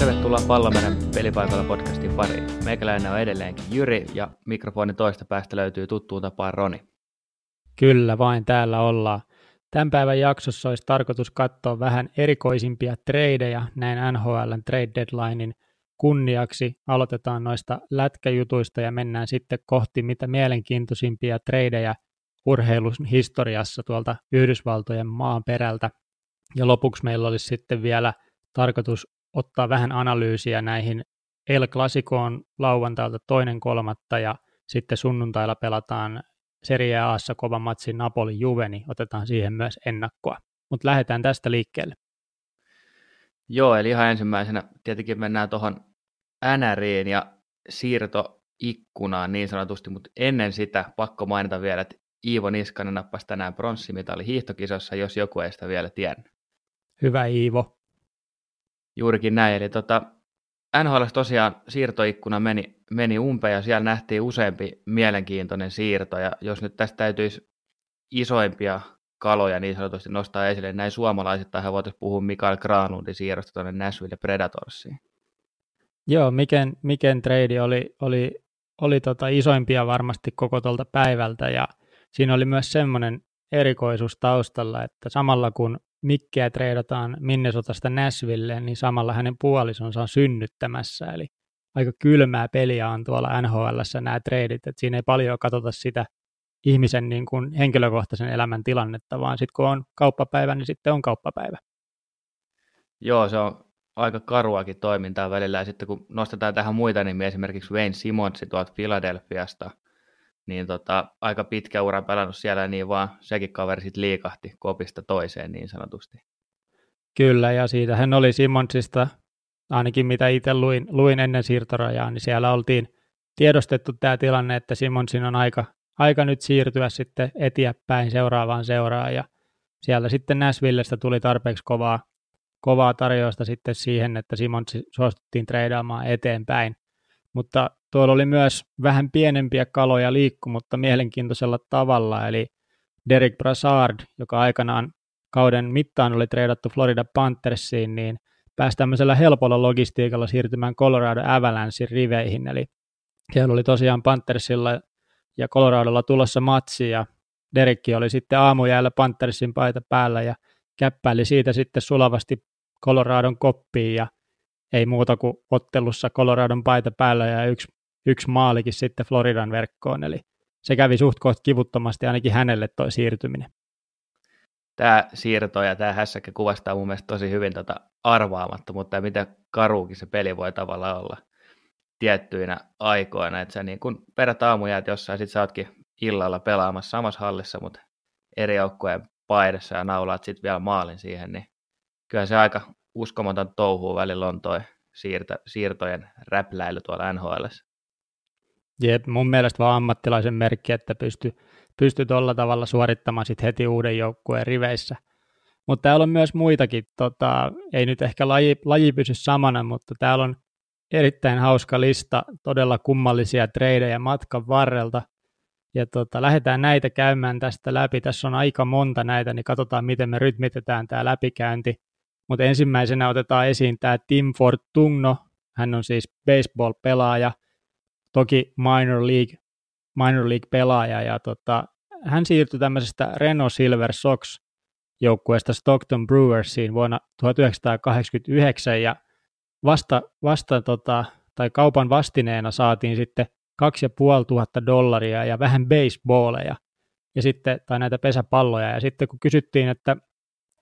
Tervetuloa Pallomeren pelipaikalla podcastin pariin. Meikäläinen on edelleenkin Jyri ja mikrofonin toista päästä löytyy tuttuun tapaan Roni. Kyllä, vain täällä ollaan. Tämän päivän jaksossa olisi tarkoitus katsoa vähän erikoisimpia tradeja näin NHLn trade deadlinein kunniaksi. Aloitetaan noista lätkäjutuista ja mennään sitten kohti mitä mielenkiintoisimpia tradeja urheilun historiassa tuolta Yhdysvaltojen maan perältä. Ja lopuksi meillä olisi sitten vielä tarkoitus ottaa vähän analyysiä näihin El Clasicoon lauantailta toinen kolmatta ja sitten sunnuntailla pelataan Serie Aassa kova matsi Napoli Juve, niin otetaan siihen myös ennakkoa. Mutta lähdetään tästä liikkeelle. Joo, eli ihan ensimmäisenä tietenkin mennään tuohon NRiin ja siirtoikkunaan niin sanotusti, mutta ennen sitä pakko mainita vielä, että Iivo Niskanen nappasi tänään pronssimitali hiihtokisossa, jos joku ei sitä vielä tiennyt. Hyvä Iivo. Juurikin näin, eli tota, NHL tosiaan siirtoikkuna meni, meni umpeen ja siellä nähtiin useampi mielenkiintoinen siirto. Ja jos nyt tästä täytyisi isoimpia kaloja niin sanotusti nostaa esille näin suomalaiset, tai voitaisiin puhua Mikael Granlundin siirrosta tuonne Nashville Predatorsiin. Joo, Miken, Miken trade oli, oli, oli tota isoimpia varmasti koko tuolta päivältä. Ja siinä oli myös semmoinen erikoisuus taustalla, että samalla kun Mikkeä treidataan Minnesotasta Nashville, niin samalla hänen puolisonsa on synnyttämässä, eli aika kylmää peliä on tuolla NHLssä nämä treidit, että siinä ei paljon katsota sitä ihmisen niin kuin henkilökohtaisen elämän tilannetta, vaan sitten kun on kauppapäivä, niin sitten on kauppapäivä. Joo, se on aika karuakin toimintaa välillä, ja sitten kun nostetaan tähän muita nimiä, esimerkiksi Wayne Simonsi tuolta Philadelphiasta, niin tota, aika pitkä ura pelannut siellä, niin vaan sekin kaveri sitten liikahti kopista toiseen niin sanotusti. Kyllä, ja siitä hän oli Simonsista, ainakin mitä itse luin, luin ennen siirtorajaa, niin siellä oltiin tiedostettu tämä tilanne, että Simonsin on aika, aika nyt siirtyä sitten eteenpäin seuraavaan seuraan, ja siellä sitten Nashvillestä tuli tarpeeksi kovaa, kovaa tarjousta sitten siihen, että Simonsi suostuttiin treidaamaan eteenpäin. Mutta tuolla oli myös vähän pienempiä kaloja liikku, mutta mielenkiintoisella tavalla, eli Derek Brassard, joka aikanaan kauden mittaan oli treidattu Florida Panthersiin, niin pääsi tämmöisellä helpolla logistiikalla siirtymään Colorado Avalanchein riveihin, eli siellä oli tosiaan Panthersilla ja Coloradolla tulossa matsi, ja Derekki oli sitten aamujäällä Panthersin paita päällä, ja käppäili siitä sitten sulavasti Coloradon koppiin, ja ei muuta kuin ottelussa Coloradon paita päällä ja yksi, yksi maalikin sitten Floridan verkkoon, eli se kävi suht kohta kivuttomasti ainakin hänelle tuo siirtyminen. Tämä siirto ja tämä hässäkkä kuvastaa mun mielestä tosi hyvin tota arvaamattomuutta ja miten karuukin se peli voi tavallaan olla tiettyinä aikoina, että sä niin kun perät aamujäät jossain, sit sä ootkin illalla pelaamassa samassa hallissa, mutta eri joukkueen paidassa ja naulaat sitten vielä maalin siihen, niin kyllä se aika uskomaton touhuu välillä on toi siirto, siirtojen räpläily tuolla NHL. Jep, mun mielestä vaan ammattilaisen merkki, että pystyy pysty tuolla tavalla suorittamaan sit heti uuden joukkueen riveissä. Mutta täällä on myös muitakin, tota, ei nyt ehkä laji, laji pysy samana, mutta täällä on erittäin hauska lista todella kummallisia treidejä matkan varrelta. Ja tota, lähdetään näitä käymään tästä läpi. Tässä on aika monta näitä, niin katsotaan, miten me rytmitetään tämä läpikäynti. Mutta ensimmäisenä otetaan esiin tämä Tim Fortugno. Hän on siis baseball-pelaaja, toki minor league, minor league-pelaaja, ja tota, hän siirtyi tämmöisestä Renault Silver Sox joukkueesta Stockton Brewersiin vuonna 1989, ja vasta, vasta tota, tai kaupan vastineena saatiin sitten 2500 dollaria ja vähän baseballeja, ja sitten, tai näitä pesäpalloja, ja sitten kun kysyttiin, että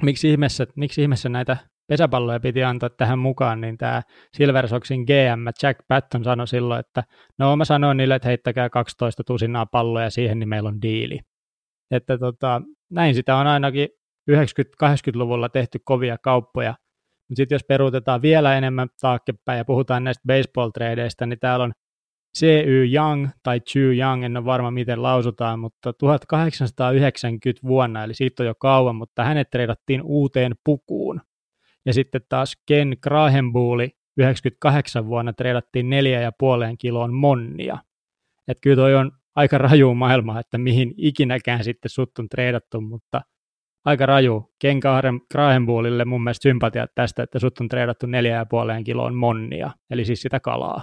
miksi ihmeessä, miksi ihmeessä näitä pesäpalloja piti antaa tähän mukaan, niin tämä Silver Soxin GM Jack Patton sanoi silloin, että no mä sanoin niille, että heittäkää 12 tusinaa palloja siihen, niin meillä on diili. Että tota, näin sitä on ainakin 90-80-luvulla tehty kovia kauppoja, mutta sitten jos peruutetaan vielä enemmän taakkepäin ja puhutaan näistä baseball-tradeista, niin täällä on C.Y. Young tai Chu Young, en ole varma miten lausutaan, mutta 1890 vuonna, eli siitä on jo kauan, mutta hänet treidattiin uuteen pukuun. Ja sitten taas Ken Grahenbuuli 98 vuonna treidattiin 4,5 kiloon monnia. Että kyllä toi on aika raju maailma, että mihin ikinäkään sitten sut on treidattu, mutta aika raju. Ken Grahenbullille mun mielestä sympatiat tästä, että sut on treidattu neljä ja puoleen kiloon monnia, eli siis sitä kalaa.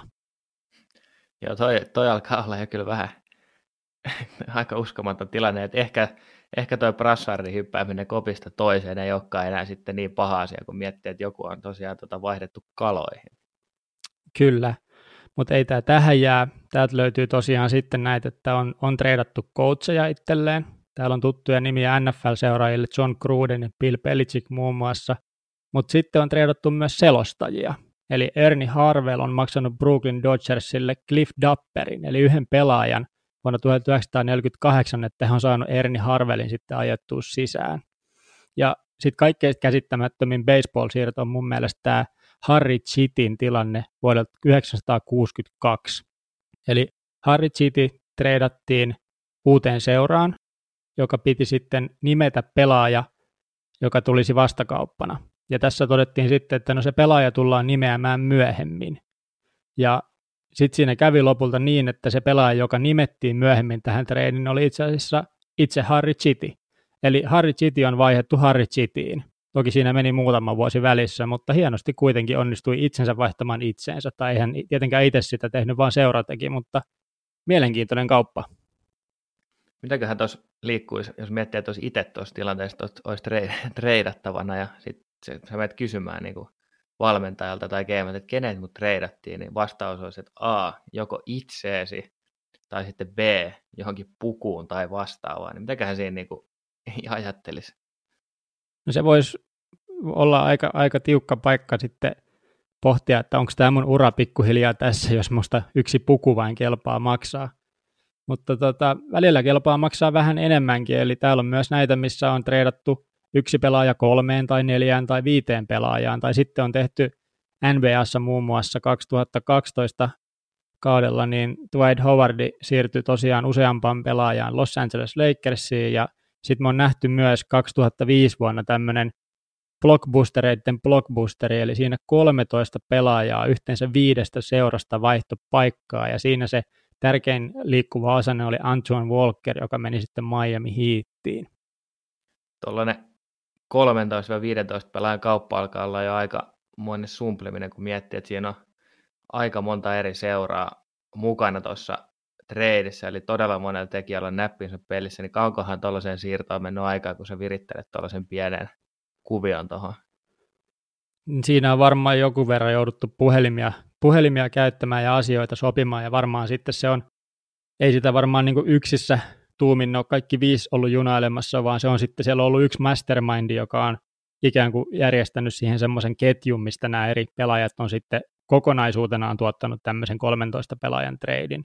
Joo, toi, toi alkaa olla jo kyllä vähän aika uskomaton tilanne, että ehkä, ehkä toi Brassardin hyppääminen kopista toiseen ei olekaan enää sitten niin paha asia, kun miettii, että joku on tosiaan tuota vaihdettu kaloihin. Kyllä, mutta ei tämä tähän jää. Täältä löytyy tosiaan sitten näitä, että on, on treidattu coacheja itselleen. Täällä on tuttuja nimiä NFL-seuraajille, John Gruden ja Bill Belichick muun muassa. Mutta sitten on treidattu myös selostajia. Eli Ernie Harvell on maksanut Brooklyn Dodgersille Cliff Dapperin, eli yhden pelaajan vuonna 1948, että he on saanut Ernie Harvellin sitten ajettua sisään. Ja sitten kaikkein käsittämättömin baseball-siirto on mun mielestä tämä Harry Chitin tilanne vuodelta 1962. Eli Harry Chiti treidattiin uuteen seuraan, joka piti sitten nimetä pelaaja, joka tulisi vastakauppana. Ja tässä todettiin sitten, että no se pelaaja tullaan nimeämään myöhemmin. Ja sitten siinä kävi lopulta niin, että se pelaaja, joka nimettiin myöhemmin tähän treeniin, oli itse asiassa itse Harry Chiti. Eli Harry Chiti on vaihdettu Harry Chitiin. Toki siinä meni muutama vuosi välissä, mutta hienosti kuitenkin onnistui itsensä vaihtamaan itseensä. Tai eihän tietenkään itse sitä tehnyt, vaan seura teki, mutta mielenkiintoinen kauppa. Mitäköhän tuossa liikkuisi, jos miettii, että olisi itse tuossa tilanteessa että olisi treidattavana ja sitten sä menet kysymään niin kuin valmentajalta tai GM, että kenet mut treidattiin, niin vastaus olisi, että A, joko itseesi tai sitten B, johonkin pukuun tai vastaavaan, niin mitäköhän siinä niin kuin ajattelisi? No se voisi olla aika, aika tiukka paikka sitten pohtia, että onko tämä mun ura pikkuhiljaa tässä, jos musta yksi puku vain kelpaa maksaa. Mutta tota, välillä kelpaa maksaa vähän enemmänkin, eli täällä on myös näitä, missä on treidattu yksi pelaaja kolmeen tai neljään tai viiteen pelaajaan, tai sitten on tehty NBAssa muun muassa 2012 kaudella, niin Dwight Howardi siirtyi tosiaan useampaan pelaajaan Los Angeles Lakersiin, ja sitten me on nähty myös 2005 vuonna tämmöinen blockbustereiden blockbusteri, eli siinä 13 pelaajaa yhteensä viidestä seurasta vaihtopaikkaa, ja siinä se tärkein liikkuva asenne oli Antoine Walker, joka meni sitten Miami Heatiin. Tuollainen 13-15 pelaajan kauppa alkaa olla jo aika monen sumpliminen, kun miettii, että siinä on aika monta eri seuraa mukana tuossa treidissä, eli todella monella tekijällä on näppinsä pelissä, niin kauankohan tuollaiseen siirtoon mennyt aikaa, kun sä virittelet tuollaisen pienen kuvion tuohon? Siinä on varmaan joku verran jouduttu puhelimia, puhelimia käyttämään ja asioita sopimaan, ja varmaan sitten se on, ei sitä varmaan niin yksissä tuumin ne on kaikki viisi ollut junailemassa, vaan se on sitten, siellä on ollut yksi mastermind, joka on ikään kuin järjestänyt siihen semmoisen ketjun, mistä nämä eri pelaajat on sitten kokonaisuutenaan tuottanut tämmöisen 13 pelaajan treidin.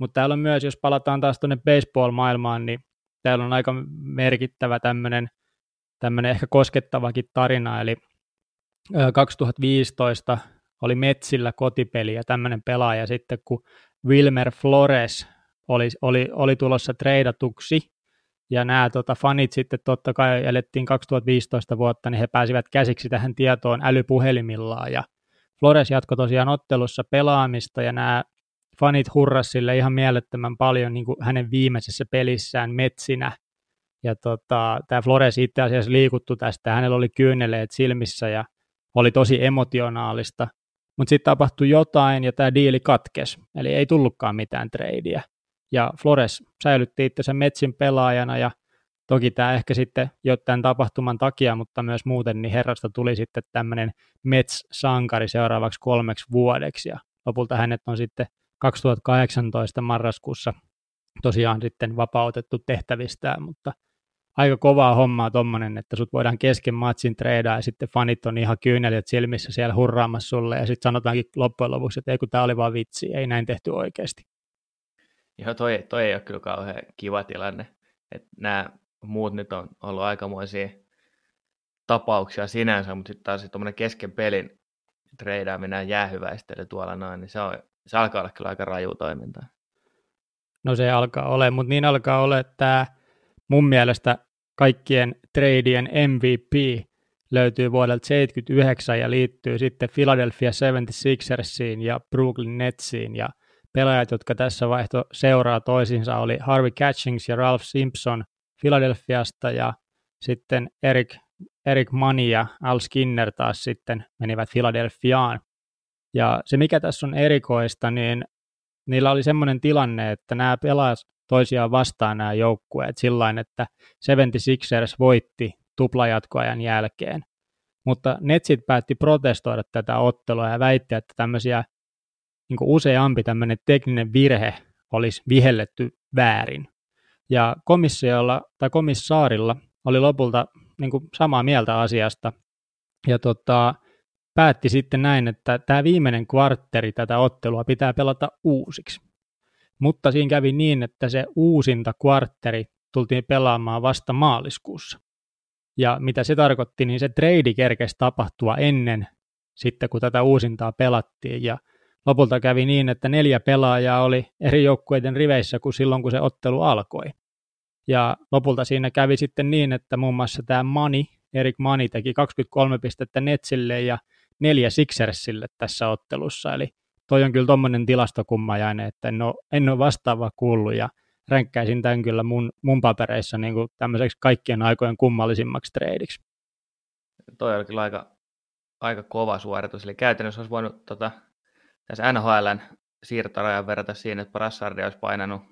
Mutta täällä on myös, jos palataan taas tuonne baseball-maailmaan, niin täällä on aika merkittävä tämmöinen, tämmöinen ehkä koskettavakin tarina, eli 2015 oli Metsillä kotipeli ja tämmöinen pelaaja sitten, kun Wilmer Flores oli, oli, oli tulossa treidatuksi, ja nämä tota, fanit sitten totta kai elettiin 2015 vuotta, niin he pääsivät käsiksi tähän tietoon älypuhelimillaan, ja Flores jatkoi tosiaan ottelussa pelaamista, ja nämä fanit hurras sille ihan mielettömän paljon niin kuin hänen viimeisessä pelissään metsinä, ja tota, tämä Flores itse asiassa liikuttu tästä, hänellä oli kyyneleet silmissä, ja oli tosi emotionaalista, mutta sitten tapahtui jotain, ja tämä diili katkesi, eli ei tullutkaan mitään treidiä ja Flores säilytti itsensä Metsin pelaajana ja toki tämä ehkä sitten jo tämän tapahtuman takia, mutta myös muuten, niin herrasta tuli sitten tämmöinen Mets-sankari seuraavaksi kolmeksi vuodeksi ja lopulta hänet on sitten 2018 marraskuussa tosiaan sitten vapautettu tehtävistään, mutta aika kovaa hommaa tommonen, että sut voidaan kesken matsin treidaa ja sitten fanit on ihan kyyneliöt silmissä siellä hurraamassa sulle ja sitten sanotaankin loppujen lopuksi, että ei kun tämä oli vaan vitsi, ei näin tehty oikeasti. Joo, toi, toi ei ole kyllä kauhean kiva tilanne. Että nämä muut nyt on ollut aikamoisia tapauksia sinänsä, mutta sitten taas tuommoinen kesken pelin treidaaminen jäähyväistely tuolla noin, niin se, on, se alkaa olla kyllä aika raju toimintaa. No se alkaa ole, mutta niin alkaa olla, että mun mielestä kaikkien treidien MVP löytyy vuodelta 79 ja liittyy sitten Philadelphia 76ersiin ja Brooklyn Netsiin ja pelaajat, jotka tässä vaihto seuraa toisinsa, oli Harvey Catchings ja Ralph Simpson Philadelphiasta ja sitten Erik, Erik Mani ja Al Skinner taas sitten menivät Philadelphiaan. Ja se, mikä tässä on erikoista, niin niillä oli semmoinen tilanne, että nämä pelasivat toisiaan vastaan nämä joukkueet sillä että 76ers voitti tuplajatkoajan jälkeen. Mutta Netsit päätti protestoida tätä ottelua ja väitti, että tämmöisiä niin useampi tämmöinen tekninen virhe olisi vihelletty väärin. Ja komissiolla tai komissaarilla oli lopulta niin kuin samaa mieltä asiasta ja tota, päätti sitten näin, että tämä viimeinen kvartteri tätä ottelua pitää pelata uusiksi. Mutta siinä kävi niin, että se uusinta kvartteri tultiin pelaamaan vasta maaliskuussa. Ja mitä se tarkoitti, niin se trade kerkesi tapahtua ennen sitten, kun tätä uusintaa pelattiin. Ja lopulta kävi niin, että neljä pelaajaa oli eri joukkueiden riveissä kuin silloin, kun se ottelu alkoi. Ja lopulta siinä kävi sitten niin, että muun muassa tämä Mani, Erik Mani teki 23 pistettä Netsille ja neljä Sixersille tässä ottelussa. Eli toi on kyllä tuommoinen tilastokummajainen, että en ole, en ole vastaavaa kuullut ja ränkkäisin tämän kyllä mun, mun papereissa niin kuin tämmöiseksi kaikkien aikojen kummallisimmaksi treidiksi. Toi oli kyllä aika, aika kova suoritus, eli käytännössä olisi voinut tota, tässä NHLn siirtorajan verrata siinä, että Brassardi olisi painanut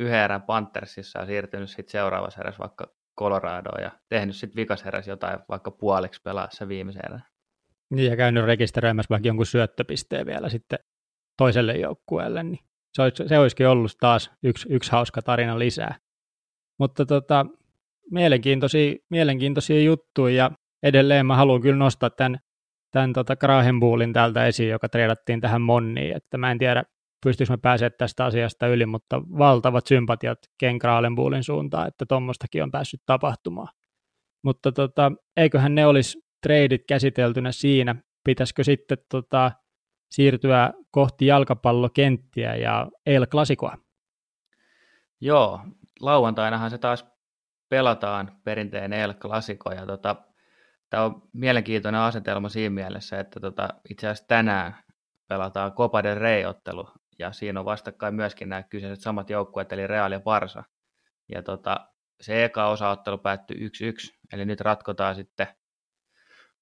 yhden erän Panthersissa ja siirtynyt sitten seuraavassa erässä vaikka Coloradoon ja tehnyt sitten vikas jotain vaikka puoliksi pelaassa viimeisen erän. Niin ja käynyt rekisteröimässä vaikka jonkun syöttöpisteen vielä sitten toiselle joukkueelle, niin se, olisi, se olisikin ollut taas yksi, yksi hauska tarina lisää. Mutta tota, mielenkiintoisia, mielenkiintoisia juttuja ja edelleen mä haluan kyllä nostaa tämän, tämän tota Grahenbuulin täältä esiin, joka treidattiin tähän Monniin, että mä en tiedä, pystyisikö mä pääsemään tästä asiasta yli, mutta valtavat sympatiat Ken Grahenbuulin suuntaan, että tuommoistakin on päässyt tapahtumaan. Mutta tota, eiköhän ne olisi treidit käsiteltynä siinä, pitäisikö sitten tota, siirtyä kohti jalkapallokenttiä ja El Clasicoa. Joo, lauantainahan se taas pelataan perinteinen El Clasico ja tota, tämä on mielenkiintoinen asetelma siinä mielessä, että tota, itse asiassa tänään pelataan Copa del Rey-ottelu ja siinä on vastakkain myöskin nämä kyseiset samat joukkueet eli Real ja Barsa. Ja tota, se eka osaottelu päättyi 1-1, eli nyt ratkotaan sitten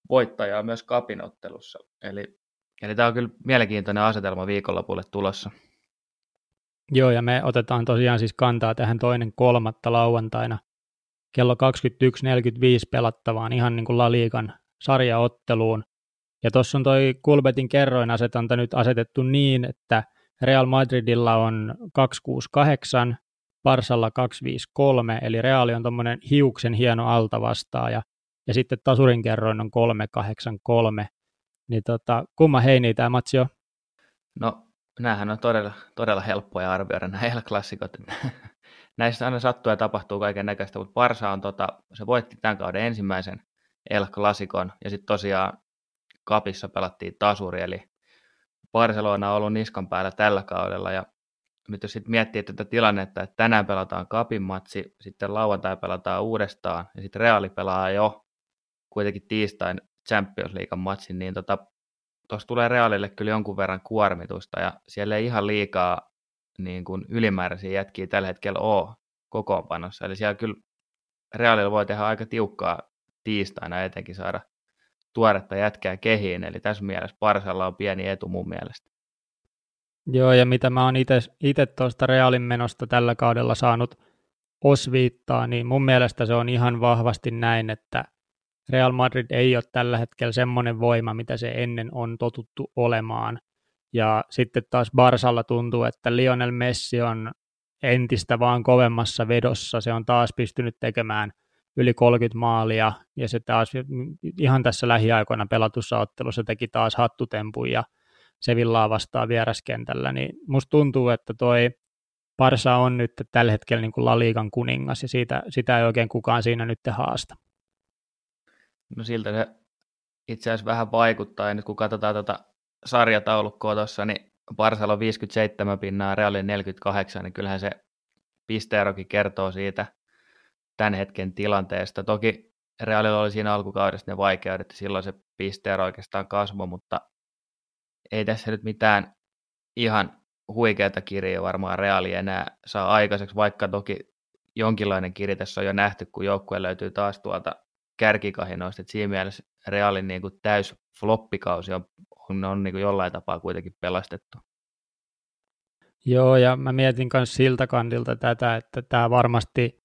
voittajaa myös kapinottelussa. Eli Eli tämä on kyllä mielenkiintoinen asetelma viikonlopulle tulossa. Joo, ja me otetaan tosiaan siis kantaa tähän toinen kolmatta lauantaina kello 21.45 pelattavaan ihan niin kuin La Ligan sarjaotteluun. Ja tuossa on toi Kulbetin kerroinasetanta nyt asetettu niin, että Real Madridilla on 268, Barsalla 253, eli Reali on tuommoinen hiuksen hieno altavastaaja, ja sitten tasurin kerroin on 383, niin tota, kumma heini tämä matsi on? No, näähän on todella, todella helppoja arvioida nämä El-klassikot. Näissä aina sattuu ja tapahtuu kaiken näköistä, mutta Barsa on, tota, se voitti tämän kauden ensimmäisen El-klassikon, ja sitten tosiaan Kapissa pelattiin tasuri, eli Barcelona on ollut niskan päällä tällä kaudella, ja nyt jos sitten miettii tätä tilannetta, että tänään pelataan Kapin matsi, sitten lauantai pelataan uudestaan, ja sitten Reali pelaa jo kuitenkin tiistain Champions League matsin, niin tota, tuossa tulee Realille kyllä jonkun verran kuormitusta ja siellä ei ihan liikaa niin kuin ylimääräisiä jätkiä tällä hetkellä ole kokoonpanossa. Eli siellä kyllä Realilla voi tehdä aika tiukkaa tiistaina etenkin saada tuoretta jätkää kehiin, eli tässä mielessä Parsalla on pieni etu mun mielestä. Joo, ja mitä mä oon itse tuosta Realin menosta tällä kaudella saanut osviittaa, niin mun mielestä se on ihan vahvasti näin, että Real Madrid ei ole tällä hetkellä semmoinen voima, mitä se ennen on totuttu olemaan. Ja sitten taas Barsalla tuntuu, että Lionel Messi on entistä vaan kovemmassa vedossa. Se on taas pystynyt tekemään yli 30 maalia, ja se taas ihan tässä lähiaikoina pelatussa ottelussa teki taas hattutempuja ja Sevillaa vastaan vieraskentällä, niin musta tuntuu, että toi Barsa on nyt tällä hetkellä niin kuin La Ligan kuningas, ja siitä, sitä ei oikein kukaan siinä nyt haasta. No siltä se itse asiassa vähän vaikuttaa, ja nyt kun katsotaan tuota sarjataulukkoa tuossa, niin Barsalla on 57 pinnaa, Realin 48, niin kyllähän se pisteerokin kertoo siitä tämän hetken tilanteesta. Toki Realilla oli siinä alkukaudesta ne vaikeudet, ja silloin se pisteero oikeastaan kasvoi, mutta ei tässä nyt mitään ihan huikeata kirjaa varmaan Reali enää saa aikaiseksi, vaikka toki jonkinlainen tässä on jo nähty, kun joukkue löytyy taas tuolta kärkikahinoista, että siinä mielessä Realin niin kuin täys floppikausi on, on, on niin kuin jollain tapaa kuitenkin pelastettu. Joo, ja mä mietin myös siltä kandilta tätä, että tämä varmasti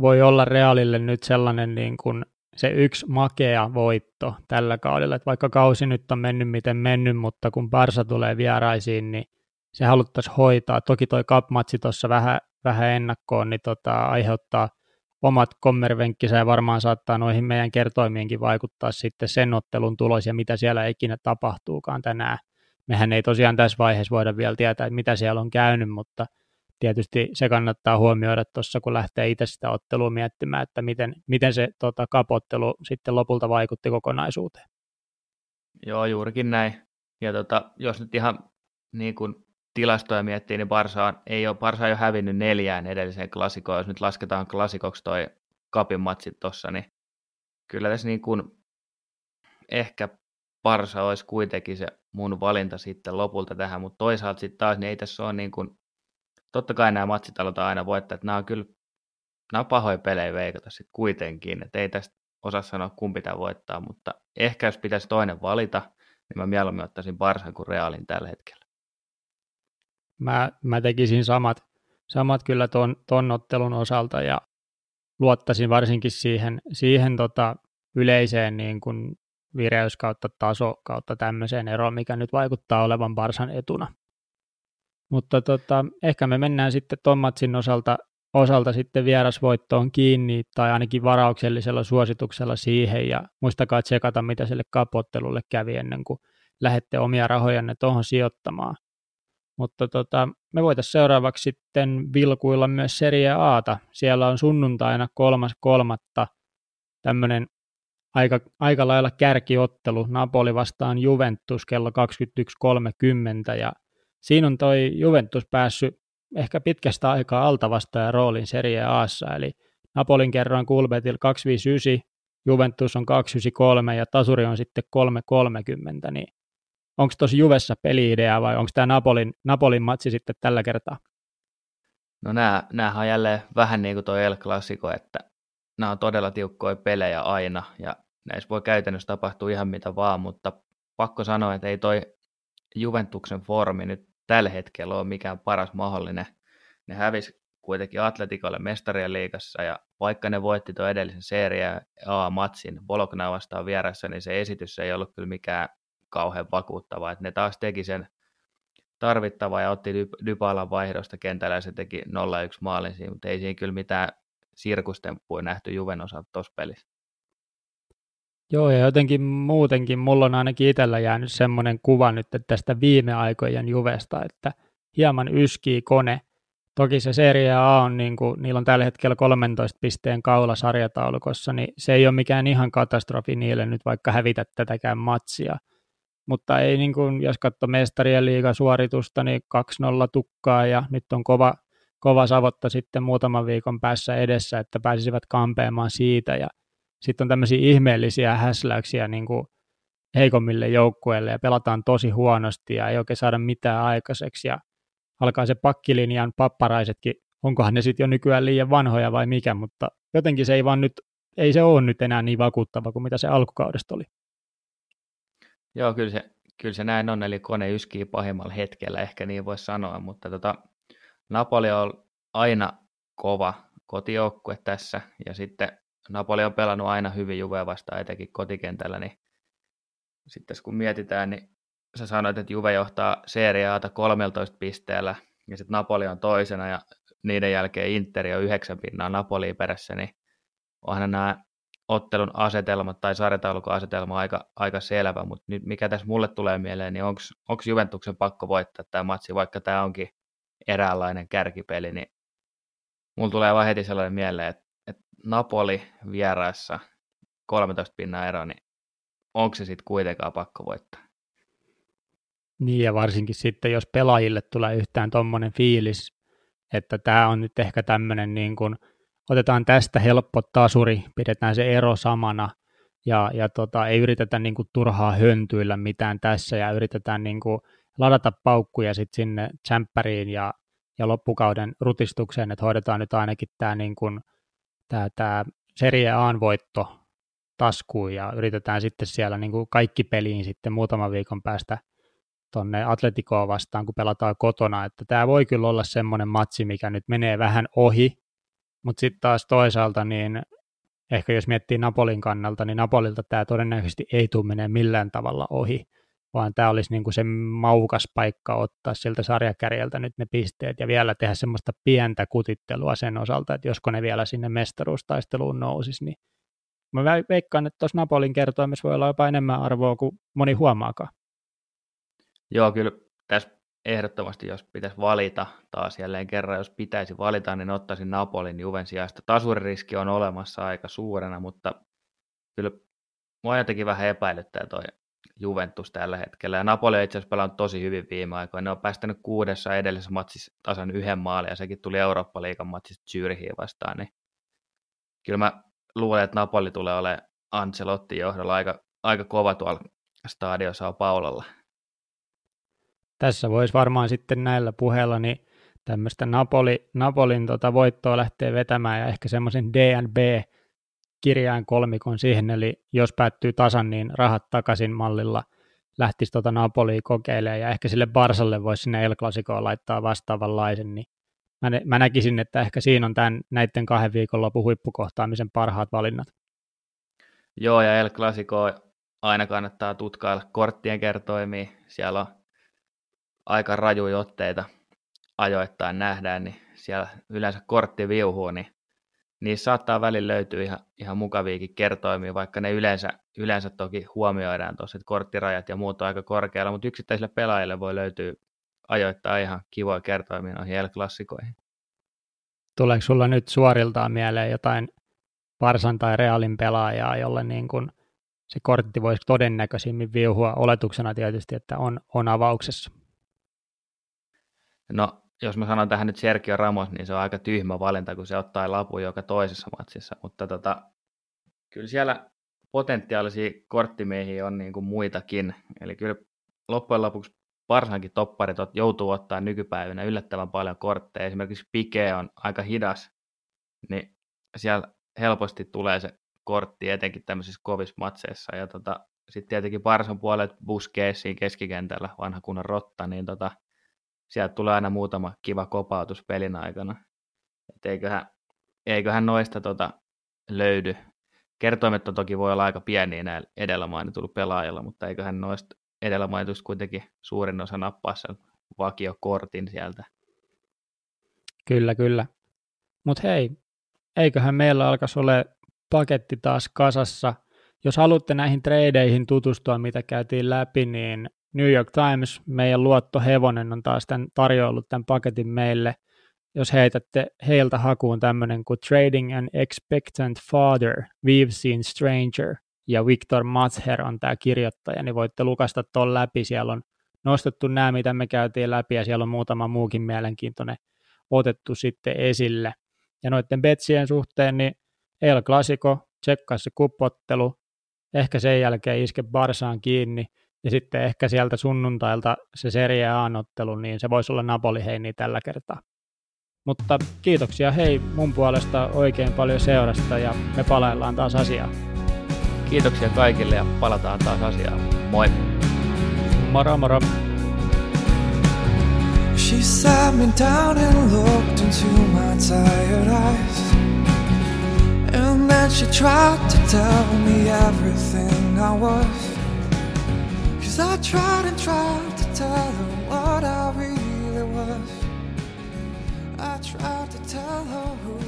voi olla Realille nyt sellainen niin kuin se yksi makea voitto tällä kaudella, että vaikka kausi nyt on mennyt miten mennyt, mutta kun Barsa tulee vieraisiin, niin se haluttaisiin hoitaa. Toki toi cup-matsi tuossa vähän, vähän ennakkoon, niin tota, aiheuttaa omat kommervenkkisä ja varmaan saattaa noihin meidän kertoimiinkin vaikuttaa sitten sen ottelun tulos ja mitä siellä ikinä tapahtuukaan tänään. Mehän ei tosiaan tässä vaiheessa voida vielä tietää, että mitä siellä on käynyt, mutta tietysti se kannattaa huomioida tuossa, kun lähtee itse sitä ottelua miettimään, että miten, miten se tota, kapottelu sitten lopulta vaikutti kokonaisuuteen. Joo, juurikin näin. Ja tota, jos nyt ihan niin kuin tilastoja miettii, niin Barsa on, ei ole, Barsa ei ole hävinnyt neljään edelliseen klassikoon. Jos nyt lasketaan klassikoksi toi kapin matsit tuossa, niin kyllä tässä niin kuin ehkä Barsa olisi kuitenkin se mun valinta sitten lopulta tähän, mutta toisaalta sitten taas niin ei tässä ole niin kuin, totta kai nämä matsit aina voittaa, että nämä on kyllä nämä on pahoja pelejä veikata sitten kuitenkin, että ei tästä osaa sanoa kumpi pitää voittaa, mutta ehkä jos pitäisi toinen valita, niin mä mieluummin ottaisin Barsan kuin Realin tällä hetkellä mä, mä tekisin samat, samat kyllä ton, ton ottelun osalta ja luottaisin varsinkin siihen, siihen tota yleiseen niin kuin vireys kautta taso kautta tämmöiseen eroon, mikä nyt vaikuttaa olevan Barsan etuna. Mutta tota, ehkä me mennään sitten ton matsin osalta, osalta sitten vierasvoittoon kiinni tai ainakin varauksellisella suosituksella siihen ja muistakaa tsekata, mitä sille kapottelulle kävi ennen kuin lähdette omia rahojanne tuohon sijoittamaan. Mutta tota, me voitaisiin seuraavaksi sitten vilkuilla myös Serie Aata. Siellä on sunnuntaina kolmas kolmatta tämmöinen aika, aika lailla kärkiottelu. Napoli vastaan Juventus kello 21.30 ja siinä on toi Juventus päässyt ehkä pitkästä aikaa altavastaajan roolin Serie Aassa, eli Napolin kerroin Kulbetil 259, Juventus on 293 ja tasuri on sitten 330, niin onko tosi Juvessa peliidea vai onko tämä Napolin, Napolin matsi sitten tällä kertaa? No näähän on jälleen vähän niin kuin tuo El Clasico, että nämä on todella tiukkoja pelejä aina ja näissä voi käytännössä tapahtua ihan mitä vaan, mutta pakko sanoa, että ei toi Juventuksen formi nyt tällä hetkellä ole mikään paras mahdollinen. Ne hävisi kuitenkin Atletikolle mestarien liigassa ja vaikka ne voitti tuon edellisen Serie A-matsin Bologna vastaan vieressä, niin se esitys ei ollut kyllä mikään kauhean vakuuttava. Että ne taas teki sen tarvittavaa ja otti Dybalan vaihdosta kentällä ja se teki 0-1 maalin siinä, mutta ei siinä kyllä mitään sirkustemppuja nähty Juven osalta tuossa pelissä. Joo, ja jotenkin muutenkin mulla on ainakin itsellä jäänyt semmoinen kuva nyt että tästä viime aikojen Juvesta, että hieman yskii kone. Toki se Serie A on, niin kuin, niillä on tällä hetkellä 13 pisteen kaula sarjataulukossa, niin se ei ole mikään ihan katastrofi niille nyt vaikka hävitä tätäkään matsia mutta ei niin kuin, jos katsoo mestarien liigasuoritusta, niin 2-0 tukkaa ja nyt on kova, kova savotta sitten muutaman viikon päässä edessä, että pääsisivät kampeamaan siitä ja sitten on tämmöisiä ihmeellisiä häsläyksiä niin kuin heikommille joukkueille ja pelataan tosi huonosti ja ei oikein saada mitään aikaiseksi ja alkaa se pakkilinjan papparaisetkin, onkohan ne sitten jo nykyään liian vanhoja vai mikä, mutta jotenkin se ei vaan nyt, ei se ole nyt enää niin vakuuttava kuin mitä se alkukaudesta oli. Joo, kyllä se, kyllä se näin on, eli kone yskii pahimmalla hetkellä, ehkä niin voisi sanoa, mutta tota, Napoli on aina kova kotijoukkue tässä, ja sitten Napoli on pelannut aina hyvin Juve vastaan, etenkin kotikentällä, niin sitten kun mietitään, niin sä sanoit, että Juve johtaa Serie Ata 13 pisteellä, ja sitten Napoli on toisena, ja niiden jälkeen Inter on yhdeksän pinnaa Napoliin perässä, niin onhan nämä ottelun asetelmat tai sarjataulukon asetelma aika, aika selvä, mutta nyt mikä tässä mulle tulee mieleen, niin onko Juventuksen pakko voittaa tämä matsi, vaikka tämä onkin eräänlainen kärkipeli, niin mulla tulee vaan heti sellainen mieleen, että, että Napoli vieraassa 13 pinnan ero, niin onko se sitten kuitenkaan pakko voittaa? Niin ja varsinkin sitten, jos pelaajille tulee yhtään tuommoinen fiilis, että tämä on nyt ehkä tämmöinen niin kuin – otetaan tästä helppo tasuri, pidetään se ero samana ja, ja tota, ei yritetä niin kuin, turhaa höntyillä mitään tässä ja yritetään niin kuin, ladata paukkuja sit sinne tsemppäriin ja, ja loppukauden rutistukseen, että hoidetaan nyt ainakin tämä, niin kuin, tämä, tämä Serie A voitto taskuun ja yritetään sitten siellä niin kuin kaikki peliin sitten muutaman viikon päästä tuonne Atletikoa vastaan, kun pelataan kotona, että tämä voi kyllä olla semmoinen matsi, mikä nyt menee vähän ohi, mutta sitten taas toisaalta niin ehkä jos miettii Napolin kannalta, niin Napolilta tämä todennäköisesti ei tule menee millään tavalla ohi, vaan tämä olisi niin kuin se maukas paikka ottaa siltä sarjakärjeltä nyt ne pisteet ja vielä tehdä semmoista pientä kutittelua sen osalta, että josko ne vielä sinne mestaruustaisteluun nousisi, niin mä veikkaan, että tuossa Napolin kertoimessa voi olla jopa enemmän arvoa kuin moni huomaakaan. Joo, kyllä tässä ehdottomasti, jos pitäisi valita taas jälleen kerran, jos pitäisi valita, niin ottaisin Napolin Juven sijasta. Tasuririski on olemassa aika suurena, mutta kyllä mua jotenkin vähän epäilyttää toi Juventus tällä hetkellä. Ja Napoli on itse asiassa pelannut tosi hyvin viime aikoina. Ne on päästänyt kuudessa edellisessä matsissa tasan yhden maalin, ja sekin tuli Eurooppa-liigan matsista Zürichiin vastaan. Niin kyllä mä luulen, että Napoli tulee olemaan Ancelotti johdolla aika, aika kova tuolla Stadio Sao Paulolla tässä voisi varmaan sitten näillä puheilla niin tämmöistä Napoli, Napolin tota voittoa lähtee vetämään ja ehkä semmoisen DNB kirjaan kolmikon siihen, eli jos päättyy tasan, niin rahat takaisin mallilla lähtisi tota Napolia kokeilemaan, ja ehkä sille Barsalle voisi sinne El Clasicoon laittaa vastaavanlaisen, niin mä, mä näkisin, että ehkä siinä on tämän, näiden kahden viikonlopun huippukohtaamisen parhaat valinnat. Joo, ja El Clasico aina kannattaa tutkailla korttien kertoimia. Siellä on aika rajuja otteita ajoittain nähdään, niin siellä yleensä kortti viuhuu, niin niissä saattaa välillä löytyä ihan, ihan mukaviakin kertoimia, vaikka ne yleensä, yleensä toki huomioidaan tuossa, että korttirajat ja muut on aika korkealla, mutta yksittäisille pelaajille voi löytyä ajoittaa ihan kivoja kertoimia noihin El-klassikoihin. Tuleeko sulla nyt suoriltaan mieleen jotain Varsan tai Realin pelaajaa, jolle niin kun se kortti voisi todennäköisimmin viuhua oletuksena tietysti, että on, on avauksessa? No, jos mä sanon tähän nyt Sergio Ramos, niin se on aika tyhmä valinta, kun se ottaa lapu joka toisessa matsissa, mutta tota, kyllä siellä potentiaalisia korttimiehiä on niin kuin muitakin, eli kyllä loppujen lopuksi varsinkin topparit joutuu ottaa nykypäivänä yllättävän paljon kortteja, esimerkiksi Pike on aika hidas, niin siellä helposti tulee se kortti etenkin tämmöisissä kovissa matseissa, ja tota, sitten tietenkin Barsan puolet Busquetsiin keskikentällä, vanha kunnon rotta, niin tota, sieltä tulee aina muutama kiva kopautus pelin aikana. Et eiköhän, eiköhän noista tota löydy. Kertoimet toki voi olla aika pieniä näillä edellä mainituilla pelaajilla, mutta eiköhän noista edellä mainituista kuitenkin suurin osa nappaa sen vakiokortin sieltä. Kyllä, kyllä. Mutta hei, eiköhän meillä alkaisi ole paketti taas kasassa. Jos haluatte näihin treideihin tutustua, mitä käytiin läpi, niin New York Times, meidän luottohevonen, on taas tämän tarjoillut tämän paketin meille. Jos heitätte heiltä hakuun tämmöinen kuin Trading an Expectant Father, We've Seen Stranger, ja Victor Matsher on tämä kirjoittaja, niin voitte lukasta tuon läpi. Siellä on nostettu nämä, mitä me käytiin läpi, ja siellä on muutama muukin mielenkiintoinen otettu sitten esille. Ja noiden betsien suhteen, niin El Clasico, tsekkaa se kupottelu, ehkä sen jälkeen iske Barsaan kiinni, ja sitten ehkä sieltä sunnuntailta se Serie A-ottelu, niin se voisi olla Napoli heini tällä kertaa. Mutta kiitoksia hei mun puolesta oikein paljon seurasta ja me palaillaan taas asiaan. Kiitoksia kaikille ja palataan taas asiaan. Moi! Moro moro! She sat me down and looked into my tired eyes And then she tried to tell me everything I was Cause I tried and tried to tell her what I really was. I tried to tell her who